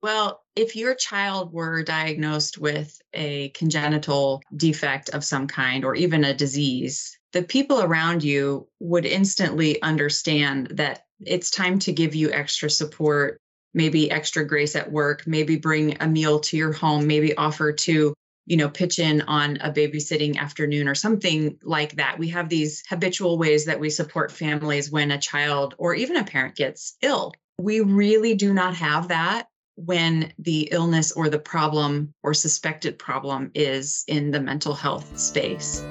Well, if your child were diagnosed with a congenital defect of some kind or even a disease, the people around you would instantly understand that it's time to give you extra support, maybe extra grace at work, maybe bring a meal to your home, maybe offer to you know pitch in on a babysitting afternoon or something like that. We have these habitual ways that we support families when a child or even a parent gets ill. We really do not have that when the illness or the problem or suspected problem is in the mental health space.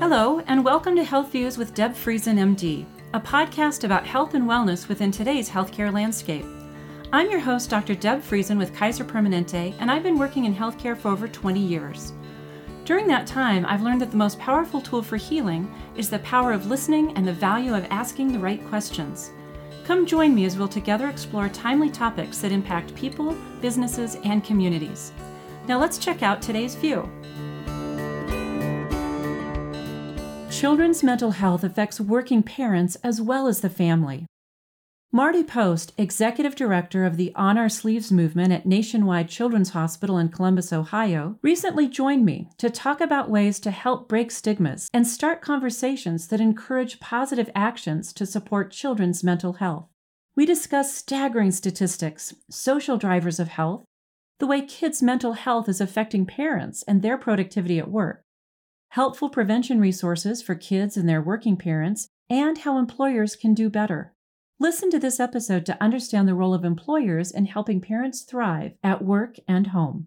Hello, and welcome to Health Views with Deb Friesen, MD, a podcast about health and wellness within today's healthcare landscape. I'm your host, Dr. Deb Friesen with Kaiser Permanente, and I've been working in healthcare for over 20 years. During that time, I've learned that the most powerful tool for healing is the power of listening and the value of asking the right questions. Come join me as we'll together explore timely topics that impact people, businesses, and communities. Now let's check out today's view. Children's mental health affects working parents as well as the family. Marty Post, Executive Director of the On Our Sleeves movement at Nationwide Children's Hospital in Columbus, Ohio, recently joined me to talk about ways to help break stigmas and start conversations that encourage positive actions to support children's mental health. We discuss staggering statistics, social drivers of health, the way kids' mental health is affecting parents and their productivity at work, helpful prevention resources for kids and their working parents, and how employers can do better. Listen to this episode to understand the role of employers in helping parents thrive at work and home.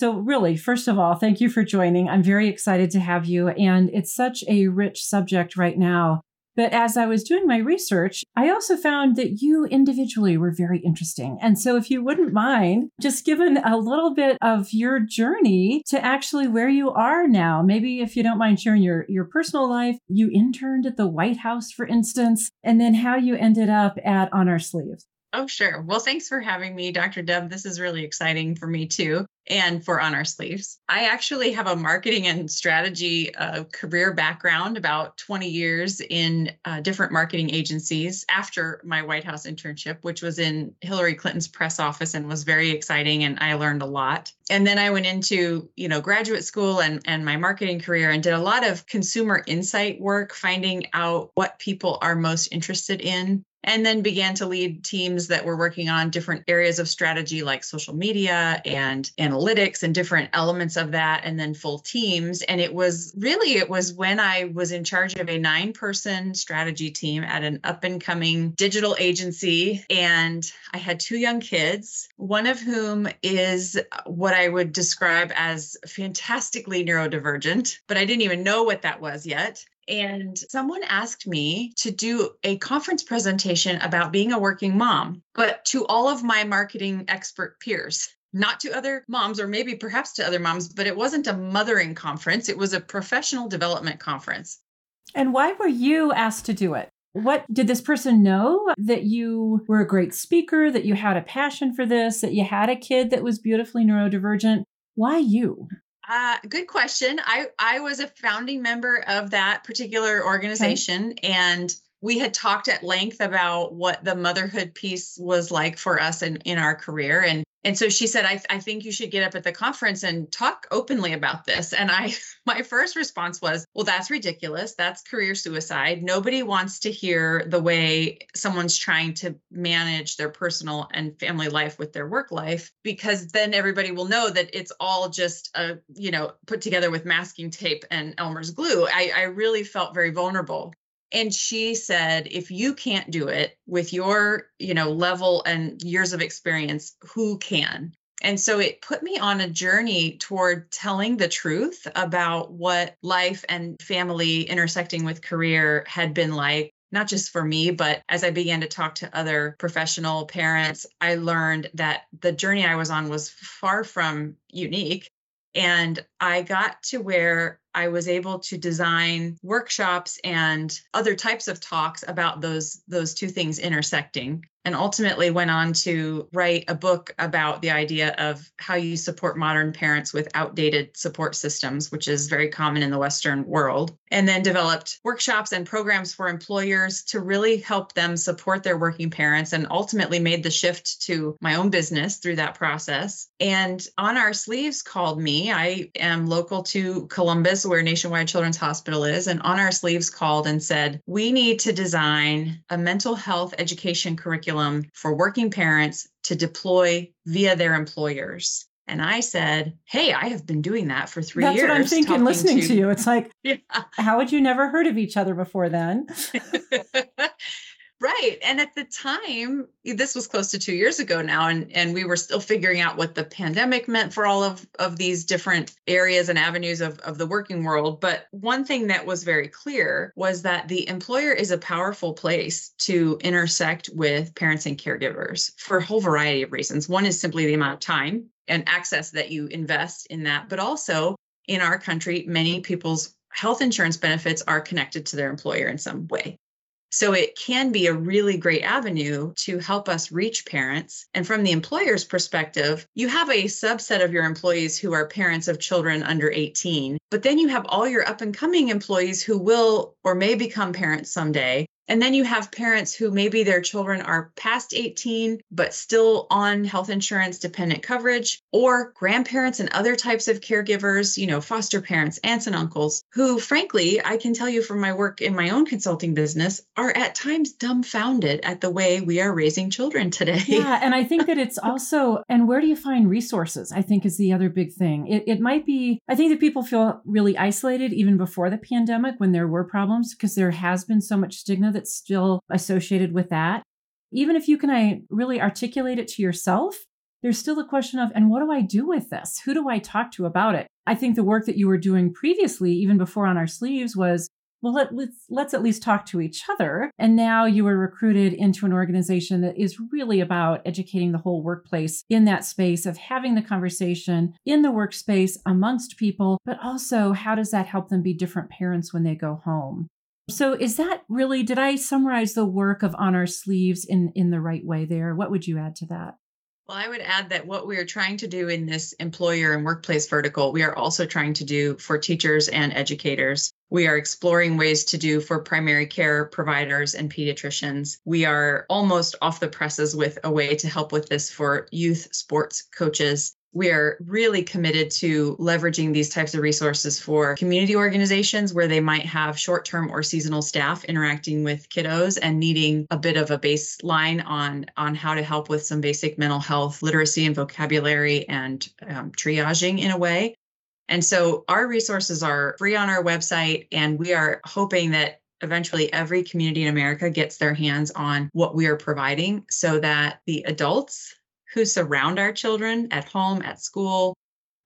So, really, first of all, thank you for joining. I'm very excited to have you. And it's such a rich subject right now but as I was doing my research, I also found that you individually were very interesting. And so, if you wouldn't mind just giving a little bit of your journey to actually where you are now, maybe if you don't mind sharing your, your personal life, you interned at the White House, for instance, and then how you ended up at On Our Sleeves. Oh, sure. Well, thanks for having me, Dr. Deb. This is really exciting for me too, and for On Our Sleeves. I actually have a marketing and strategy uh, career background, about 20 years in uh, different marketing agencies after my White House internship, which was in Hillary Clinton's press office and was very exciting, and I learned a lot. And then I went into, you know, graduate school and, and my marketing career and did a lot of consumer insight work, finding out what people are most interested in and then began to lead teams that were working on different areas of strategy like social media and analytics and different elements of that and then full teams. And it was really it was when i was in charge of a nine person strategy team at an up and coming digital agency and i had two young kids one of whom is what i would describe as fantastically neurodivergent but i didn't even know what that was yet and someone asked me to do a conference presentation about being a working mom, but to all of my marketing expert peers, not to other moms or maybe perhaps to other moms, but it wasn't a mothering conference, it was a professional development conference. And why were you asked to do it? What did this person know that you were a great speaker, that you had a passion for this, that you had a kid that was beautifully neurodivergent? Why you? Uh, good question. I I was a founding member of that particular organization, okay. and we had talked at length about what the motherhood piece was like for us in, in our career and and so she said I, I think you should get up at the conference and talk openly about this. And i my first response was well that's ridiculous. That's career suicide. Nobody wants to hear the way someone's trying to manage their personal and family life with their work life because then everybody will know that it's all just a you know put together with masking tape and elmer's glue. I, I really felt very vulnerable and she said if you can't do it with your you know level and years of experience who can and so it put me on a journey toward telling the truth about what life and family intersecting with career had been like not just for me, but as I began to talk to other professional parents, I learned that the journey I was on was far from unique. And I got to where I was able to design workshops and other types of talks about those those two things intersecting. And ultimately went on to write a book about the idea of how you support modern parents with outdated support systems, which is very common in the Western world. And then developed workshops and programs for employers to really help them support their working parents and ultimately made the shift to my own business through that process. And On Our Sleeves called me. I am local to Columbus, where Nationwide Children's Hospital is. And On Our Sleeves called and said, We need to design a mental health education curriculum curriculum for working parents to deploy via their employers. And I said, Hey, I have been doing that for three That's years. That's what I'm thinking listening to, to you. It's like, yeah. how would you never heard of each other before then? Right. And at the time, this was close to two years ago now, and, and we were still figuring out what the pandemic meant for all of, of these different areas and avenues of, of the working world. But one thing that was very clear was that the employer is a powerful place to intersect with parents and caregivers for a whole variety of reasons. One is simply the amount of time and access that you invest in that, but also in our country, many people's health insurance benefits are connected to their employer in some way. So it can be a really great avenue to help us reach parents. And from the employer's perspective, you have a subset of your employees who are parents of children under 18, but then you have all your up and coming employees who will or may become parents someday. And then you have parents who maybe their children are past 18, but still on health insurance dependent coverage, or grandparents and other types of caregivers, you know, foster parents, aunts and uncles, who, frankly, I can tell you from my work in my own consulting business, are at times dumbfounded at the way we are raising children today. Yeah. And I think that it's also, and where do you find resources? I think is the other big thing. It, it might be, I think that people feel really isolated even before the pandemic when there were problems because there has been so much stigma that's still associated with that. Even if you can I really articulate it to yourself, there's still a question of, and what do I do with this? Who do I talk to about it? I think the work that you were doing previously, even before on our sleeves, was well, let, us let's, let's at least talk to each other. And now you were recruited into an organization that is really about educating the whole workplace in that space of having the conversation in the workspace amongst people, but also how does that help them be different parents when they go home? So is that really did I summarize the work of on our sleeves in in the right way there? What would you add to that? Well, I would add that what we are trying to do in this employer and workplace vertical, we are also trying to do for teachers and educators. We are exploring ways to do for primary care providers and pediatricians. We are almost off the presses with a way to help with this for youth sports coaches we are really committed to leveraging these types of resources for community organizations where they might have short term or seasonal staff interacting with kiddos and needing a bit of a baseline on, on how to help with some basic mental health literacy and vocabulary and um, triaging in a way. And so our resources are free on our website, and we are hoping that eventually every community in America gets their hands on what we are providing so that the adults who surround our children at home, at school,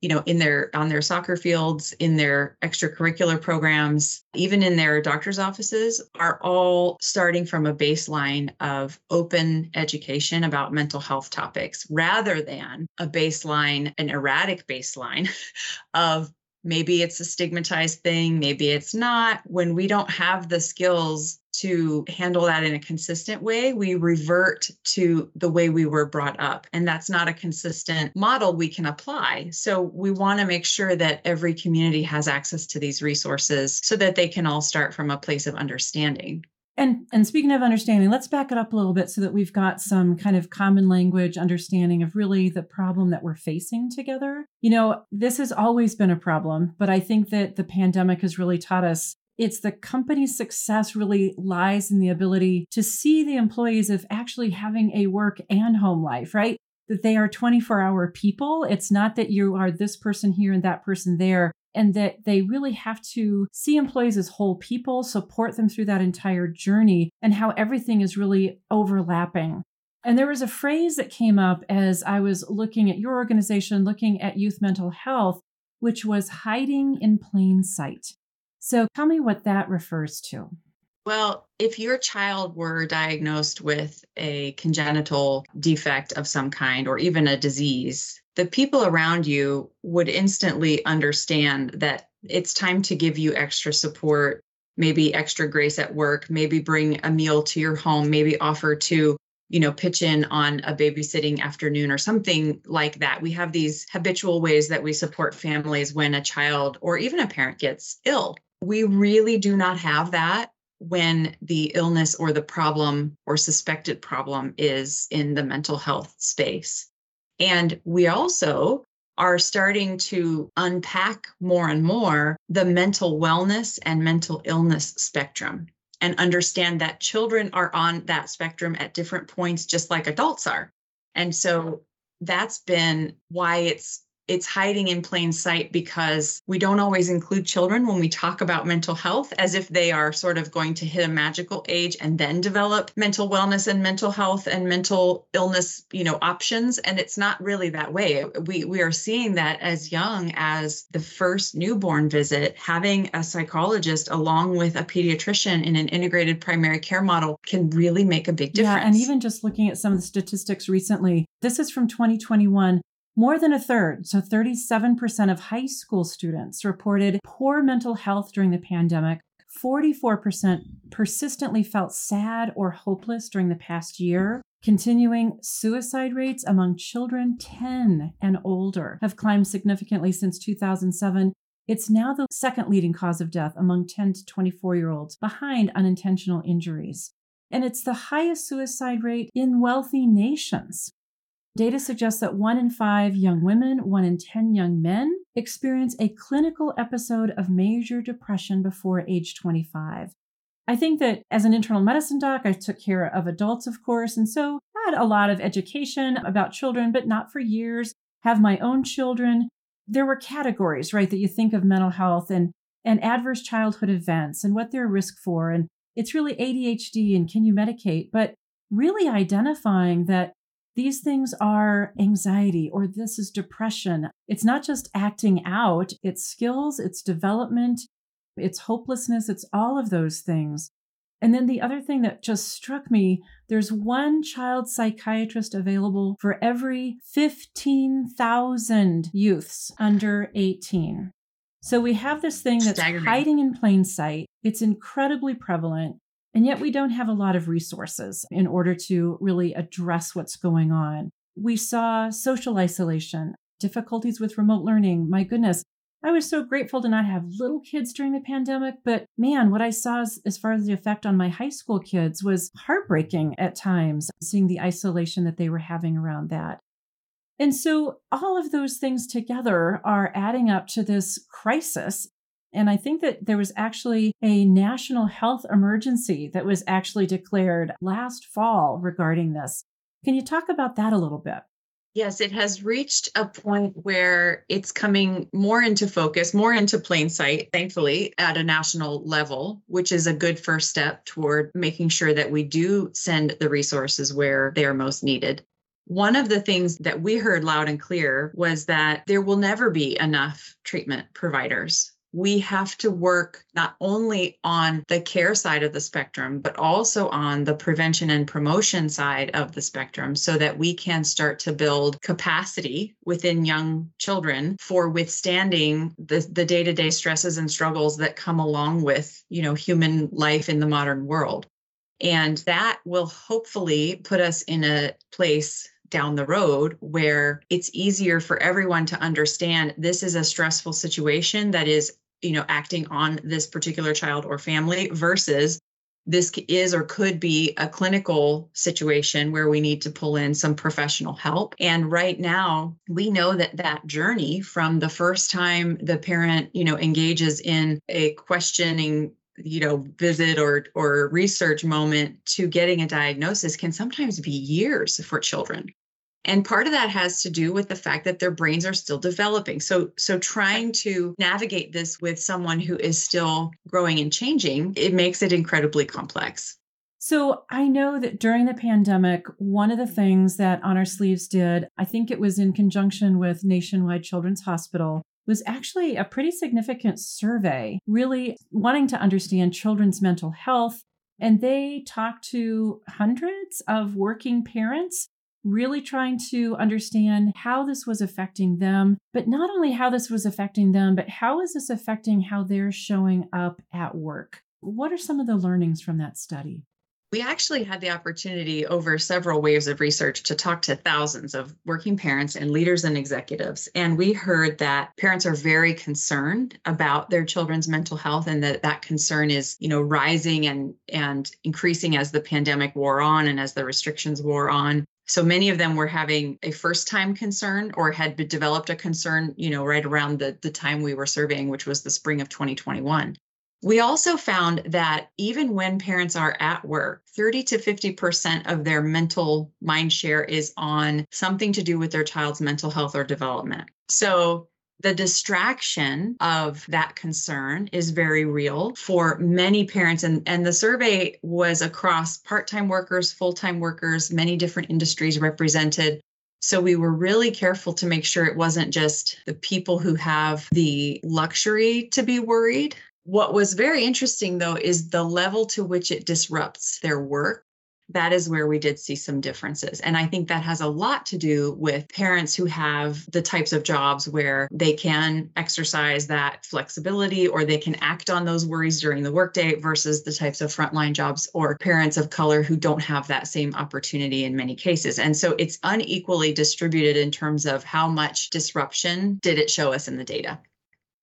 you know, in their on their soccer fields, in their extracurricular programs, even in their doctor's offices, are all starting from a baseline of open education about mental health topics rather than a baseline, an erratic baseline of maybe it's a stigmatized thing, maybe it's not. When we don't have the skills to handle that in a consistent way, we revert to the way we were brought up. And that's not a consistent model we can apply. So we want to make sure that every community has access to these resources so that they can all start from a place of understanding. And and speaking of understanding, let's back it up a little bit so that we've got some kind of common language understanding of really the problem that we're facing together. You know, this has always been a problem, but I think that the pandemic has really taught us it's the company's success really lies in the ability to see the employees of actually having a work and home life, right? That they are 24 hour people. It's not that you are this person here and that person there, and that they really have to see employees as whole people, support them through that entire journey, and how everything is really overlapping. And there was a phrase that came up as I was looking at your organization, looking at youth mental health, which was hiding in plain sight. So tell me what that refers to. Well, if your child were diagnosed with a congenital defect of some kind or even a disease, the people around you would instantly understand that it's time to give you extra support, maybe extra grace at work, maybe bring a meal to your home, maybe offer to you know, pitch in on a babysitting afternoon or something like that. We have these habitual ways that we support families when a child or even a parent gets ill. We really do not have that when the illness or the problem or suspected problem is in the mental health space. And we also are starting to unpack more and more the mental wellness and mental illness spectrum and understand that children are on that spectrum at different points, just like adults are. And so that's been why it's it's hiding in plain sight because we don't always include children when we talk about mental health as if they are sort of going to hit a magical age and then develop mental wellness and mental health and mental illness you know options. And it's not really that way. We we are seeing that as young as the first newborn visit having a psychologist along with a pediatrician in an integrated primary care model can really make a big difference yeah and even just looking at some of the statistics recently this is from 2021 more than a third, so 37% of high school students reported poor mental health during the pandemic. 44% persistently felt sad or hopeless during the past year. Continuing suicide rates among children 10 and older have climbed significantly since 2007. It's now the second leading cause of death among 10 to 24 year olds, behind unintentional injuries. And it's the highest suicide rate in wealthy nations. Data suggests that one in five young women, one in 10 young men experience a clinical episode of major depression before age 25. I think that as an internal medicine doc, I took care of adults, of course, and so had a lot of education about children, but not for years. Have my own children. There were categories, right, that you think of mental health and and adverse childhood events and what they're risk for. And it's really ADHD and can you medicate? But really identifying that these things are anxiety or this is depression. It's not just acting out, it's skills, it's development, it's hopelessness, it's all of those things. And then the other thing that just struck me there's one child psychiatrist available for every 15,000 youths under 18. So we have this thing that's Staggering. hiding in plain sight. It's incredibly prevalent. And yet we don't have a lot of resources in order to really address what's going on. We saw social isolation, difficulties with remote learning. My goodness, I was so grateful to not have little kids during the pandemic, but man, what I saw as, as, far as the effect on my high school kids was heartbreaking at times, seeing the isolation that they were having around that. And so all of those things together are adding up to this crisis and I think that there was actually a national health emergency that was actually declared last fall regarding this. Can you talk about that a little bit? Yes, it has reached a point where it's coming more into focus, more into plain sight, thankfully, at a national level, which is a good first step toward making sure that we do send the resources where they are most needed. One of the things that we heard loud and clear was that there will never be enough treatment providers we have to work not only on the care side of the spectrum, but also on the prevention and promotion side of the spectrum so that we can start to build capacity within young children for withstanding the, the day-to-day stresses and struggles that come along with, you know, human life in the modern world. And that will hopefully put us in a place down the road where it's easier for everyone to understand this is a stressful situation that is you know acting on this particular child or family versus this is or could be a clinical situation where we need to pull in some professional help. And right now we know that that journey from the first time the parent you know engages in a questioning you know visit or or research moment to getting a diagnosis can sometimes be years for children. And part of that has to do with the fact that their brains are still developing. So so trying to navigate this with someone who is still growing and changing it makes it incredibly complex. So I know that during the pandemic, one of the things that On Our Sleeves did, I think it was in conjunction with Nationwide Children's Hospital, was actually a pretty significant survey, really wanting to understand children's mental health. And they talked to hundreds of working parents really trying to understand how this was affecting them, but not only how this was affecting them, but how is this affecting how they're showing up at work? What are some of the learnings from that study? We actually had the opportunity over several waves of research to talk to thousands of working parents and leaders and executives. And we heard that parents are very concerned about their children's mental health and that that concern is, you know, rising and and increasing as the pandemic wore on and as the restrictions wore on. So many of them were having a first time concern or had developed a concern, you know, right around the, the time we were surveying, which was the spring of 2021. We also found that even when parents are at work, 30 to 50% of their mental mind share is on something to do with their child's mental health or development. So the distraction of that concern is very real for many parents and, and the survey was across part-time workers full-time workers many different industries represented so we were really careful to make sure it wasn't just the people who have the luxury to be worried what was very interesting, though, is the level to which it disrupts their work. That is where we did see some differences. And I think that has a lot to do with parents who have the types of jobs where they can exercise that flexibility or they can act on those worries during the workday versus the types of frontline jobs or parents of color who don't have that same opportunity in many cases. And so it's unequally distributed in terms of how much disruption did it show us in the data.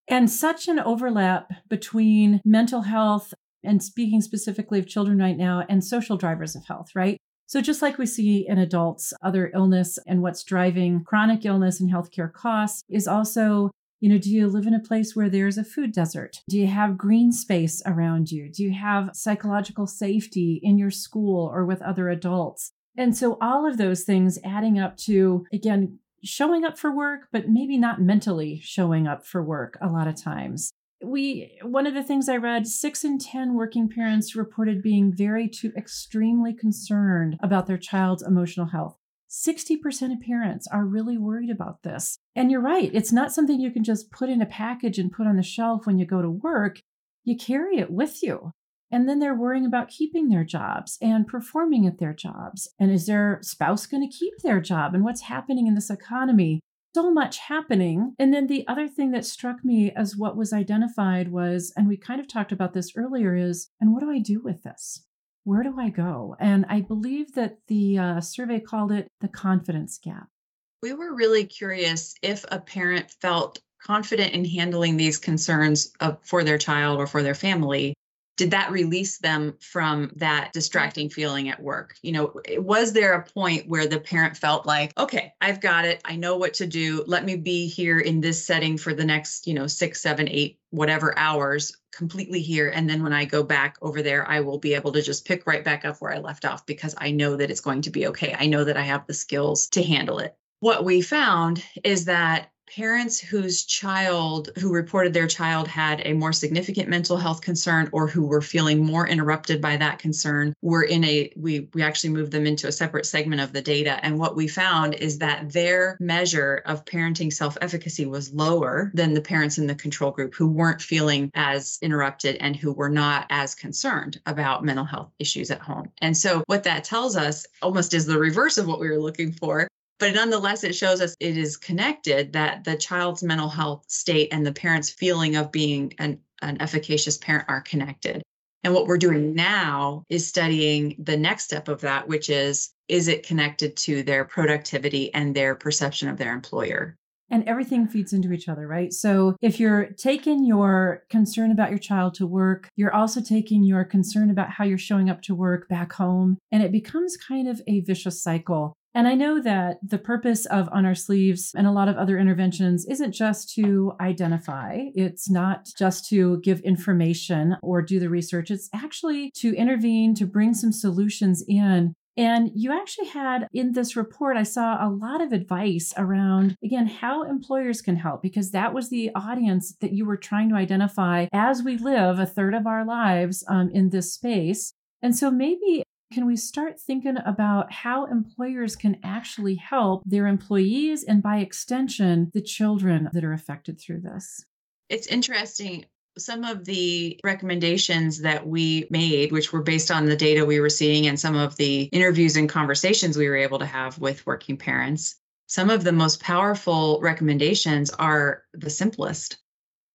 And such an overlap between mental health and speaking specifically of children right now and social drivers of health, right? So, just like we see in adults, other illness and what's driving chronic illness and healthcare costs is also, you know, do you live in a place where there's a food desert? Do you have green space around you? Do you have psychological safety in your school or with other adults? And so, all of those things adding up to, again, showing up for work, but maybe not mentally showing up for work a lot of times. We, one of the things I read, six in 10 working parents reported being very to extremely concerned about their child's emotional health. 60% of parents are really worried about this. And you're right, it's not something you can just put in a package and put on the shelf when you go to work. You carry it with you. And then they're worrying about keeping their jobs and performing at their jobs. And is their spouse going to keep their job? And what's happening in this economy? So much happening. And then the other thing that struck me as what was identified was, and we kind of talked about this earlier, is, and what do I do with this? Where do I go? And I believe that the uh, survey called it the confidence gap. We were really curious if a parent felt confident in handling these concerns of, for their child or for their family did that release them from that distracting feeling at work? You know was there a point where the parent felt like okay i've got it. I know what to do. Let me be here in this setting for the next you know six seven eight whatever hours completely here. And then when i go back over there i will be able to just pick right back up where i left off because i know that it's going to be okay. I know that i have the skills to handle it. What we found is that parents whose child who reported their child had a more significant mental health concern or who were feeling more interrupted by that concern were in a we we actually moved them into a separate segment of the data. And what we found is that their measure of parenting self-efficacy was lower than the parents in the control group who weren't feeling as interrupted and who were not as concerned about mental health issues at home. And so what that tells us almost is the reverse of what we were looking for but nonetheless it shows us it is connected that the child's mental health state and the parent's feeling of being an, an efficacious parent are connected and what we're doing now is studying the next step of that which is is it connected to their productivity and their perception of their employer and everything feeds into each other, right? So if you're taking your concern about your child to work, you're also taking your concern about how you're showing up to work back home, and it becomes kind of a vicious cycle. And I know that the purpose of On Our Sleeves and a lot of other interventions isn't just to identify, it's not just to give information or do the research, it's actually to intervene, to bring some solutions in and you actually had in this report, I saw a lot of advice around, again, how employers can help, because that was the audience that you were trying to identify as we live a third of our lives um, in this space. And so maybe can we start thinking about how employers can actually help their employees and by extension, the children that are affected through this? It's interesting. Some of the recommendations that we made, which were based on the data we were seeing and some of the interviews and conversations we were able to have with working parents, some of the most powerful recommendations are the simplest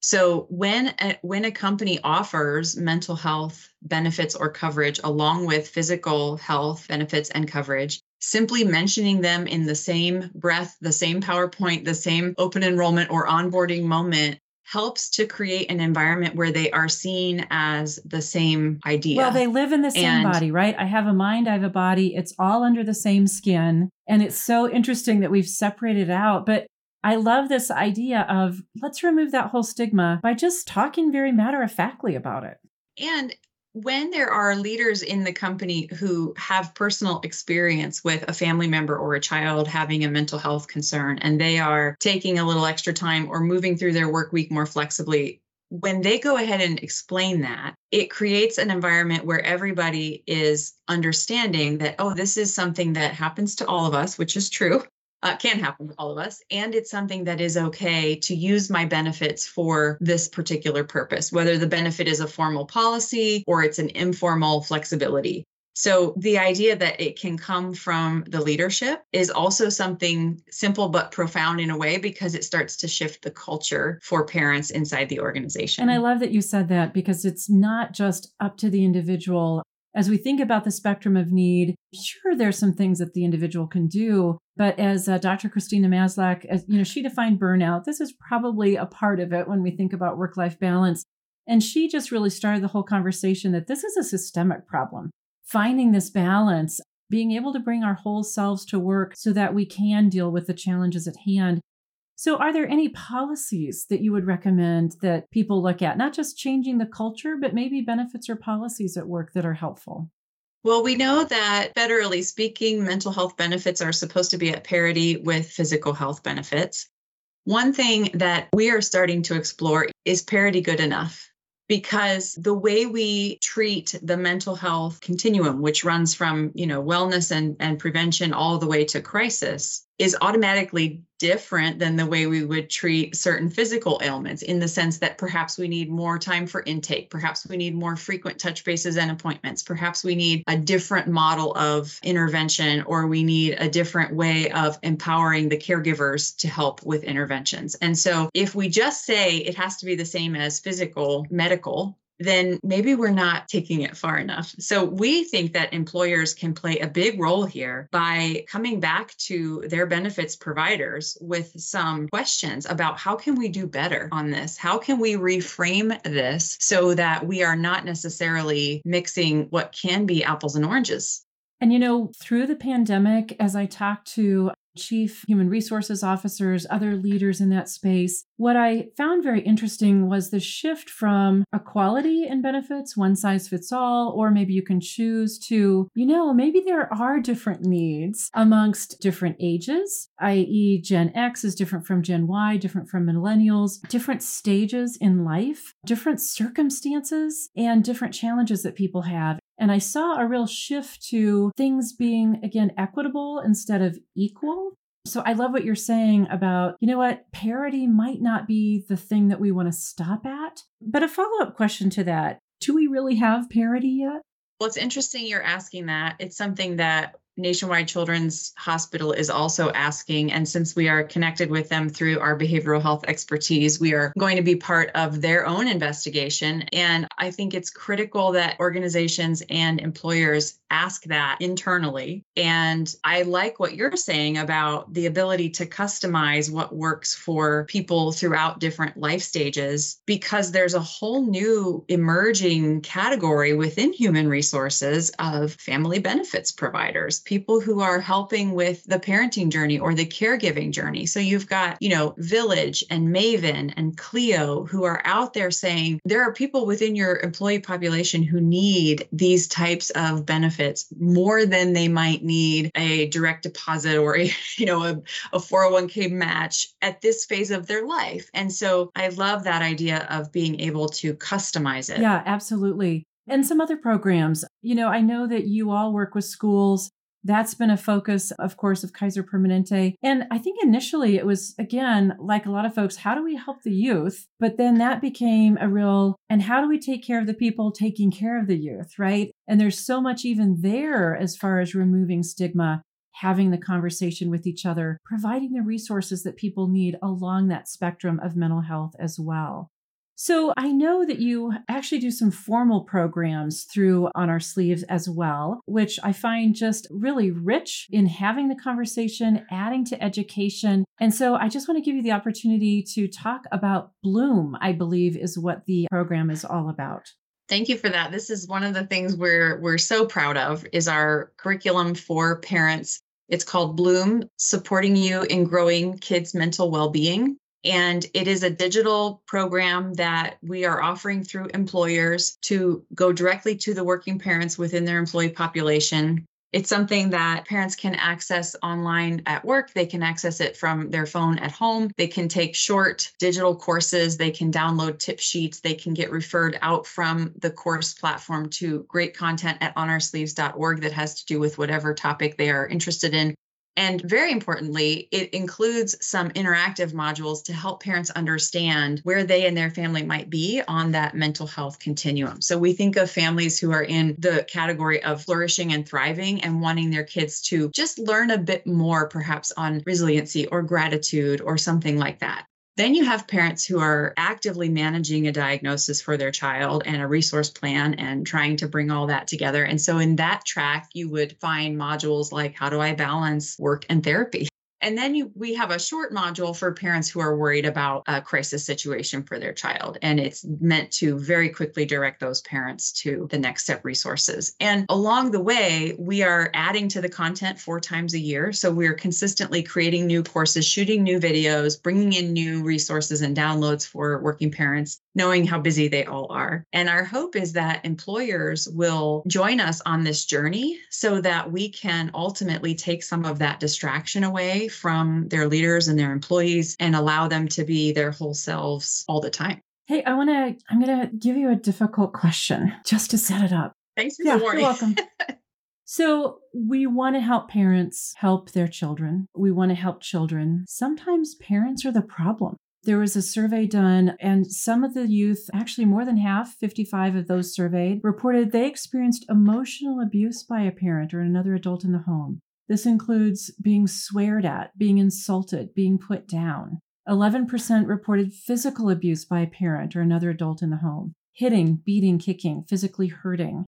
So when a, when a company offers mental health benefits or coverage along with physical health benefits and coverage, simply mentioning them in the same breath, the same PowerPoint, the same open enrollment or onboarding moment helps to create an environment where they are seen as the same idea. Well, they live in the same and, body, right? I have a mind, I have a body. It's all under the same skin. And it's so interesting that we've separated out. But I love this idea of let's remove that whole stigma by just talking very matter of factly about it. And when there are leaders in the company who have personal experience with a family member or a child having a mental health concern and they are taking a little extra time or moving through their work week more flexibly, when they go ahead and explain that, it creates an environment where everybody is understanding that, oh, this is something that happens to all of us, which is true uh, can happen to all of us. And it's something that is okay to use my benefits for this particular purpose, whether the benefit is a formal policy or it's an informal flexibility. So the idea that it can come from the leadership is also something simple but profound in a way because it starts to shift the culture for parents inside the organization. And I love that you said that because it's not just up to the individual as we think about the spectrum of need, sure, there's some things that the individual can do. But as uh, Dr. Christina Maslach, as you know, she defined burnout. This is probably a part of it when we think about work-life balance. And she just really started the whole conversation that this is a systemic problem. Finding this balance, being able to bring our whole selves to work so that we can deal with the challenges at hand so, are there any policies that you would recommend that people look at, not just changing the culture, but maybe benefits or policies at work that are helpful? Well, we know that federally speaking, mental health benefits are supposed to be at parity with physical health benefits. One thing that we are starting to explore is parity good enough? because the way we treat the mental health continuum which runs from you know wellness and, and prevention all the way to crisis is automatically different than the way we would treat certain physical ailments in the sense that perhaps we need more time for intake perhaps we need more frequent touch bases and appointments perhaps we need a different model of intervention or we need a different way of empowering the caregivers to help with interventions. And so if we just say it has to be the same as physical medical then maybe we're not taking it far enough. So we think that employers can play a big role here by coming back to their benefits providers with some questions about how can we do better on this? How can we reframe this so that we are not necessarily mixing what can be apples and oranges? And you know, through the pandemic, as I talked to chief human resources officers, other leaders in that space. What I found very interesting was the shift from equality in benefits, one size fits all, or maybe you can choose to, you know, maybe there are different needs amongst different ages, i.e., Gen X is different from Gen Y, different from millennials, different stages in life, different circumstances, and different challenges that people have. And I saw a real shift to things being, again, equitable instead of equal. So I love what you're saying about, you know what, parity might not be the thing that we want to stop at. But a follow up question to that do we really have parity yet? Well, it's interesting you're asking that. It's something that Nationwide Children's Hospital is also asking. And since we are connected with them through our behavioral health expertise, we are going to be part of their own investigation. And I think it's critical that organizations and employers ask that internally. And I like what you're saying about the ability to customize what works for people throughout different life stages, because there's a whole new emerging category within human resources of family benefits providers, people who are helping with the parenting journey or the caregiving journey. So you've got, you know, Village and Maven and Cleo who are out there saying there are people within your employee population who need these types of benefits more than they might need a direct deposit or a you know a, a 401k match at this phase of their life. And so i love that idea of being able to customize it. Yeah absolutely. And some other programs. You know i know that you all work with schools that's been a focus, of course, of Kaiser Permanente. And I think initially it was, again, like a lot of folks, how do we help the youth? But then that became a real, and how do we take care of the people taking care of the youth, right? And there's so much even there as far as removing stigma, having the conversation with each other, providing the resources that people need along that spectrum of mental health as well. So I know that you actually do some formal programs through On Our Sleeves as well, which I find just really rich in having the conversation, adding to education. And so I just want to give you the opportunity to talk about Bloom, I believe is what the program is all about. Thank you for that. This is one of the things we're we're so proud of is our curriculum for parents. It's called Bloom, supporting you in growing kids' mental well-being. And it is a digital program that we are offering through employers to go directly to the working parents within their employee population. It's something that parents can access online at work. They can access it from their phone at home. They can take short digital courses. They can download tip sheets. They can get referred out from the course platform to great content at onoursleeves.org that has to do with whatever topic they are interested in. And very importantly, it includes some interactive modules to help parents understand where they and their family might be on that mental health continuum. So we think of families who are in the category of flourishing and thriving and wanting their kids to just learn a bit more, perhaps on resiliency or gratitude or something like that. Then you have parents who are actively managing a diagnosis for their child and a resource plan and trying to bring all that together. And so, in that track, you would find modules like How do I balance work and therapy? And then you, we have a short module for parents who are worried about a crisis situation for their child. And it's meant to very quickly direct those parents to the next step resources. And along the way, we are adding to the content four times a year. So we're consistently creating new courses, shooting new videos, bringing in new resources and downloads for working parents, knowing how busy they all are. And our hope is that employers will join us on this journey so that we can ultimately take some of that distraction away from their leaders and their employees and allow them to be their whole selves all the time. Hey, I want to, I'm going to give you a difficult question just to set it up. Thanks for yeah, the warning. You're welcome. So, we want to help parents help their children. We want to help children. Sometimes parents are the problem. There was a survey done, and some of the youth, actually more than half, 55 of those surveyed, reported they experienced emotional abuse by a parent or another adult in the home. This includes being sweared at, being insulted, being put down. 11% reported physical abuse by a parent or another adult in the home, hitting, beating, kicking, physically hurting.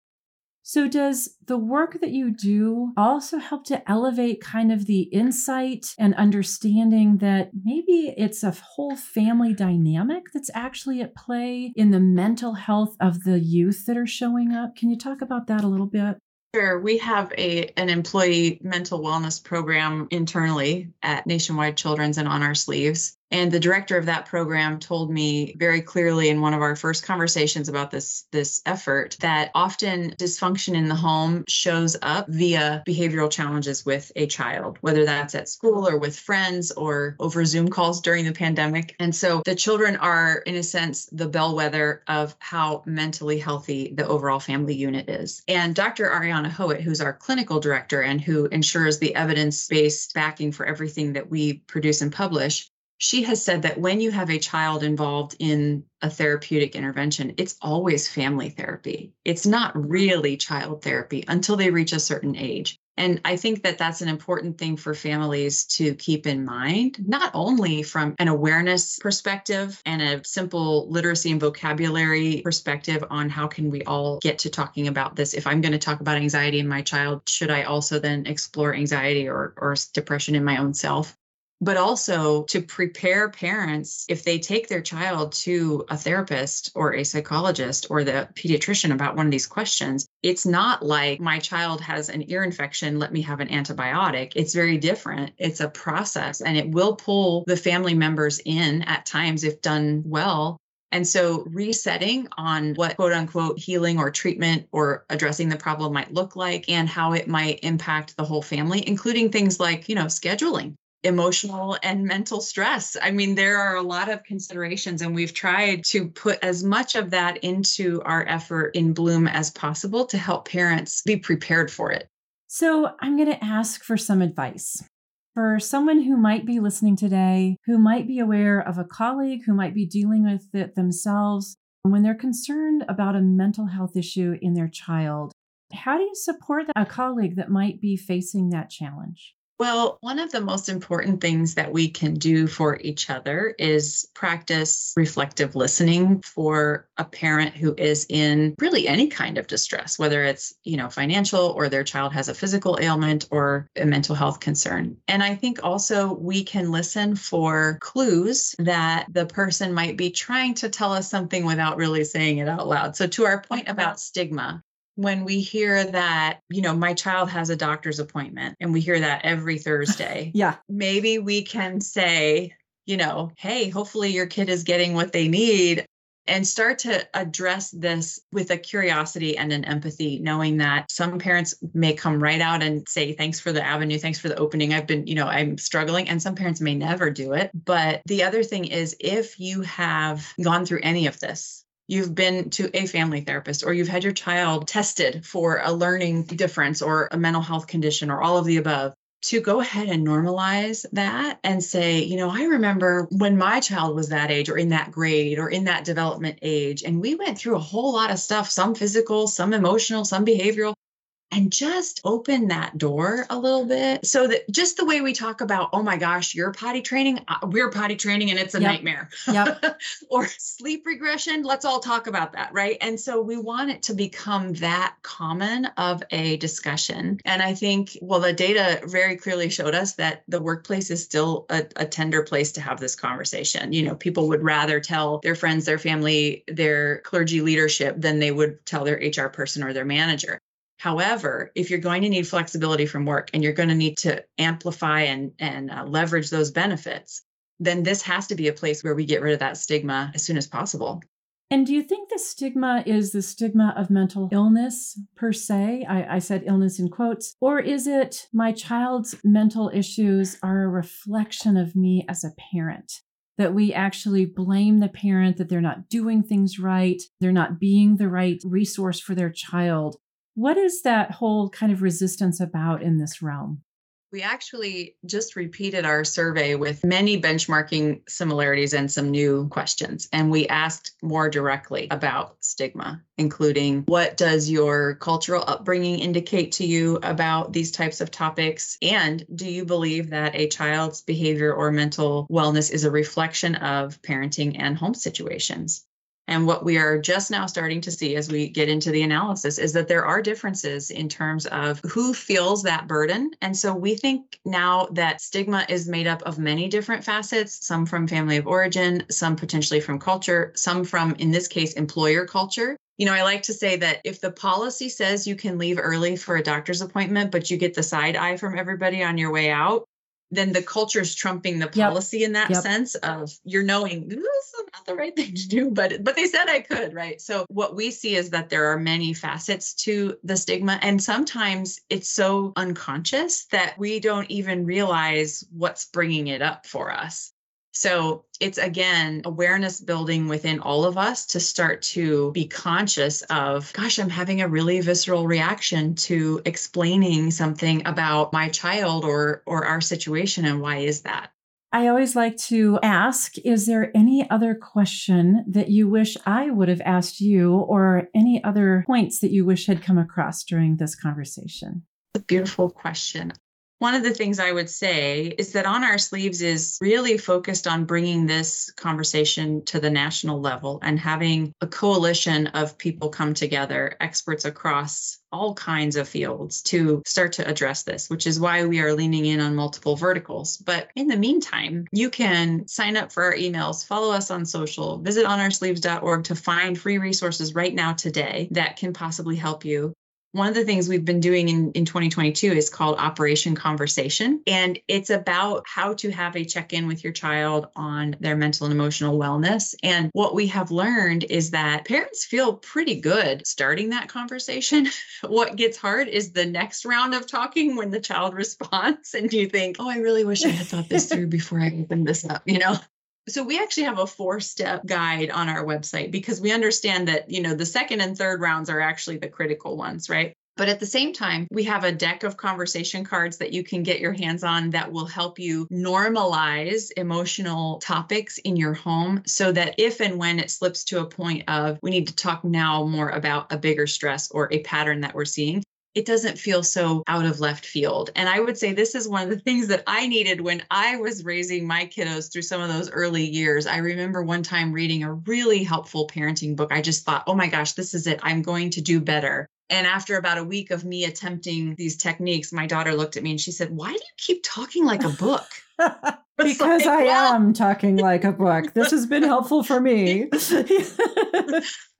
So, does the work that you do also help to elevate kind of the insight and understanding that maybe it's a whole family dynamic that's actually at play in the mental health of the youth that are showing up? Can you talk about that a little bit? Sure. We have a an employee mental wellness program internally at Nationwide Children's and on our sleeves. And the director of that program told me very clearly in one of our first conversations about this, this effort that often dysfunction in the home shows up via behavioral challenges with a child, whether that's at school or with friends or over Zoom calls during the pandemic. And so the children are, in a sense, the bellwether of how mentally healthy the overall family unit is. And Dr. Ariana Hoet, who's our clinical director and who ensures the evidence based backing for everything that we produce and publish, she has said that when you have a child involved in a therapeutic intervention, it's always family therapy. It's not really child therapy until they reach a certain age. And I think that that's an important thing for families to keep in mind, not only from an awareness perspective and a simple literacy and vocabulary perspective on how can we all get to talking about this. If I'm going to talk about anxiety in my child, should I also then explore anxiety or, or depression in my own self? But also to prepare parents if they take their child to a therapist or a psychologist or the pediatrician about one of these questions. It's not like my child has an ear infection, let me have an antibiotic. It's very different. It's a process and it will pull the family members in at times if done well and so resetting on what quote unquote healing or treatment or addressing the problem might look like and how it might impact the whole family, including things like, you know, scheduling emotional and mental stress. I mean, there are a lot of considerations, and we've tried to put as much of that into our effort in Bloom as possible to help parents be prepared for it. So, I'm going to ask for some advice. For someone who might be listening today, who might be aware of a colleague who might be dealing with it themselves, when they're concerned about a mental health issue in their child, how do you support a colleague that might be facing that challenge? Well, one of the most important things that we can do for each other is practice reflective listening for a parent who is in really any kind of distress, whether it's, you know, financial or their child has a physical ailment or a mental health concern. And I think also we can listen for clues that the person might be trying to tell us something without really saying it out loud. So to our point about stigma, when we hear that, you know, my child has a doctor's appointment and we hear that every Thursday. yeah. Maybe we can say, you know, hey, hopefully your kid is getting what they need and start to address this with a curiosity and an empathy knowing that some parents may come right out and say thanks for the avenue thanks for the opening i've been you know i'm struggling and some parents may never do it but the other thing is if you have gone through any of this you've been to a family therapist or you've had your child tested for a learning difference or a mental health condition or all of the above to go ahead and normalize that and say, you know, I remember when my child was that age or in that grade or in that development age, and we went through a whole lot of stuff, some physical, some emotional, some behavioral and just open that door a little bit. So that just the way we talk about oh my gosh you're potty training uh, we're potty training and it's a yep. nightmare. Yep. or sleep regression let's all talk about that right? And so we want it to become that common of a discussion. And i think well the data very clearly showed us that the workplace is still a, a tender place to have this conversation. You know people would rather tell their friends their family their clergy leadership than they would tell their hr person or their manager However, if you're going to need flexibility from work and you're going to need to amplify and, and uh, leverage those benefits, then this has to be a place where we get rid of that stigma as soon as possible. And do you think the stigma is the stigma of mental illness per se? I, I, said illness in quotes. Or is it my child's mental issues are a reflection of me as a parent? That we actually blame the parent that they're not doing things right, they're not being the right resource for their child. What is that whole kind of resistance about in this realm? We actually just repeated our survey with many benchmarking similarities and some new questions. And we asked more directly about stigma, including what does your cultural upbringing indicate to you about these types of topics? And do you believe that a child's behavior or mental wellness is a reflection of parenting and home situations? And what we are just now starting to see as we get into the analysis is that there are differences in terms of who feels that burden. And so we think now that stigma is made up of many different facets, some from family of origin, some potentially from culture, some from, in this case, employer culture. You know, I like to say that if the policy says you can leave early for a doctor's appointment, but you get the side eye from everybody on your way out, then the culture is trumping the policy yep. in that yep. sense of you're knowing this is not the right thing to do but but they said i could right so what we see is that there are many facets to the stigma and sometimes it's so unconscious that we don't even realize what's bringing it up for us so it's again awareness building within all of us to start to be conscious of, gosh, I'm having a really visceral reaction to explaining something about my child or or our situation and why is that? I always like to ask Is there any other question that you wish I would have asked you, or any other points that you wish had come across during this conversation? A beautiful question. One of the things I would say is that On Our Sleeves is really focused on bringing this conversation to the national level and having a coalition of people come together, experts across all kinds of fields to start to address this, which is why we are leaning in on multiple verticals. But in the meantime, you can sign up for our emails, follow us on social, visit onoursleeves.org to find free resources right now today that can possibly help you one of the things we've been doing in, in 2022 is called Operation Conversation. And it's about how to have a check in with your child on their mental and emotional wellness. And what we have learned is that parents feel pretty good starting that conversation. what gets hard is the next round of talking when the child responds and you think, oh, I really wish I had thought this through before I opened this up, you know? So we actually have a four step guide on our website because we understand that, you know, the second and third rounds are actually the critical ones, right? But at the same time, we have a deck of conversation cards that you can get your hands on that will help you normalize emotional topics in your home so that if and when it slips to a point of we need to talk now more about a bigger stress or a pattern that we're seeing, it doesn't feel so out of left field. And I would say this is one of the things that I needed when I was raising my kiddos through some of those early years. I remember one time reading a really helpful parenting book. I just thought, oh my gosh, this is it. I'm going to do better. And after about a week of me attempting these techniques, my daughter looked at me and she said, Why do you keep talking like a book? because like, I am talking like a book. This has been helpful for me.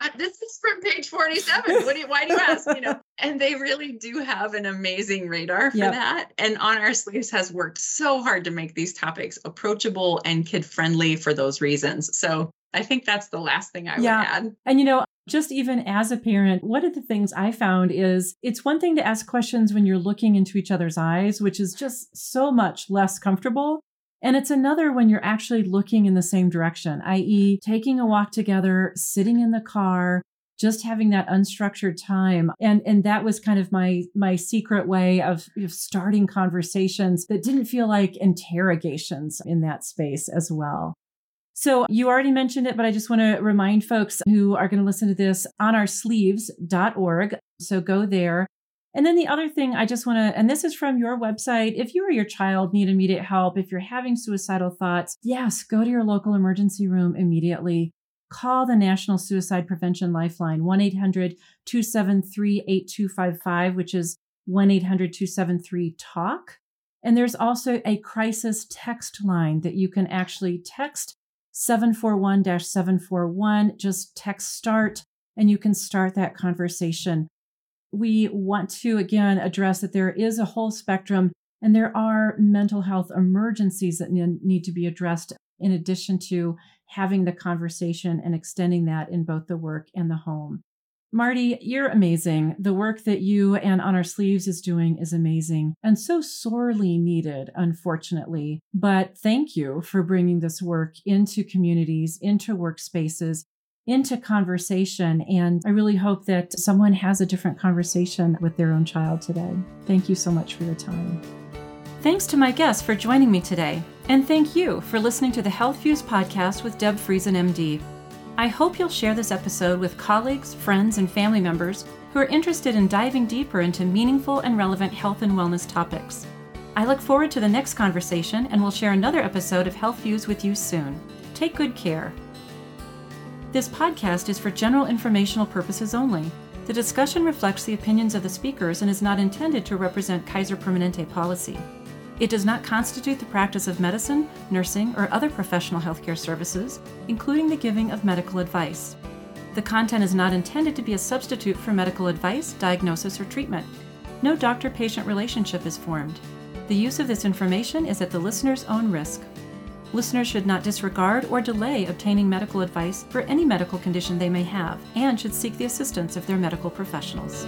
Uh, this is from page 47. What do you, why do you ask? You know, and they really do have an amazing radar for yep. that. And On Our Sleeves has worked so hard to make these topics approachable and kid friendly for those reasons. So I think that's the last thing I yeah. would add. And you know, just even as a parent, one of the things I found is it's one thing to ask questions when you're looking into each other's eyes, which is just so much less comfortable. And it's another when you're actually looking in the same direction, i.e., taking a walk together, sitting in the car, just having that unstructured time and and that was kind of my my secret way of, of starting conversations that didn't feel like interrogations in that space as well so you already mentioned it, but I just want to remind folks who are going to listen to this onoursleeves.org. So go there. And then the other thing I just want to, and this is from your website. If you or your child need immediate help, if you're having suicidal thoughts, yes, go to your local emergency room immediately. Call the National Suicide Prevention Lifeline, 1 800 273 8255, which is 1 800 273 TALK. And there's also a crisis text line that you can actually text 741 741. Just text start and you can start that conversation. We want to again address that there is a whole spectrum and there are mental health emergencies that need to be addressed in addition to having the conversation and extending that in both the work and the home. Marty, you're amazing. The work that you and On Our Sleeves is doing is amazing and so sorely needed, unfortunately. But thank you for bringing this work into communities, into workspaces, into conversation. And I really hope that someone has a different conversation with their own child today. Thank you so much for your time. Thanks to my guests for joining me today. And thank you for listening to the Health Fuse podcast with Deb Friesen, MD. I hope you'll share this episode with colleagues, friends, and family members who are interested in diving deeper into meaningful and relevant health and wellness topics. I look forward to the next conversation and will share another episode of Health Fuse with you soon. Take good care. This podcast is for general informational purposes only. The discussion reflects the opinions of the speakers and is not intended to represent Kaiser Permanente policy. It does not constitute the practice of medicine, nursing, or other professional healthcare services, including the giving of medical advice. The content is not intended to be a substitute for medical advice, diagnosis, or treatment. No doctor patient relationship is formed. The use of this information is at the listener's own risk. Listeners should not disregard or delay obtaining medical advice for any medical condition they may have and should seek the assistance of their medical professionals.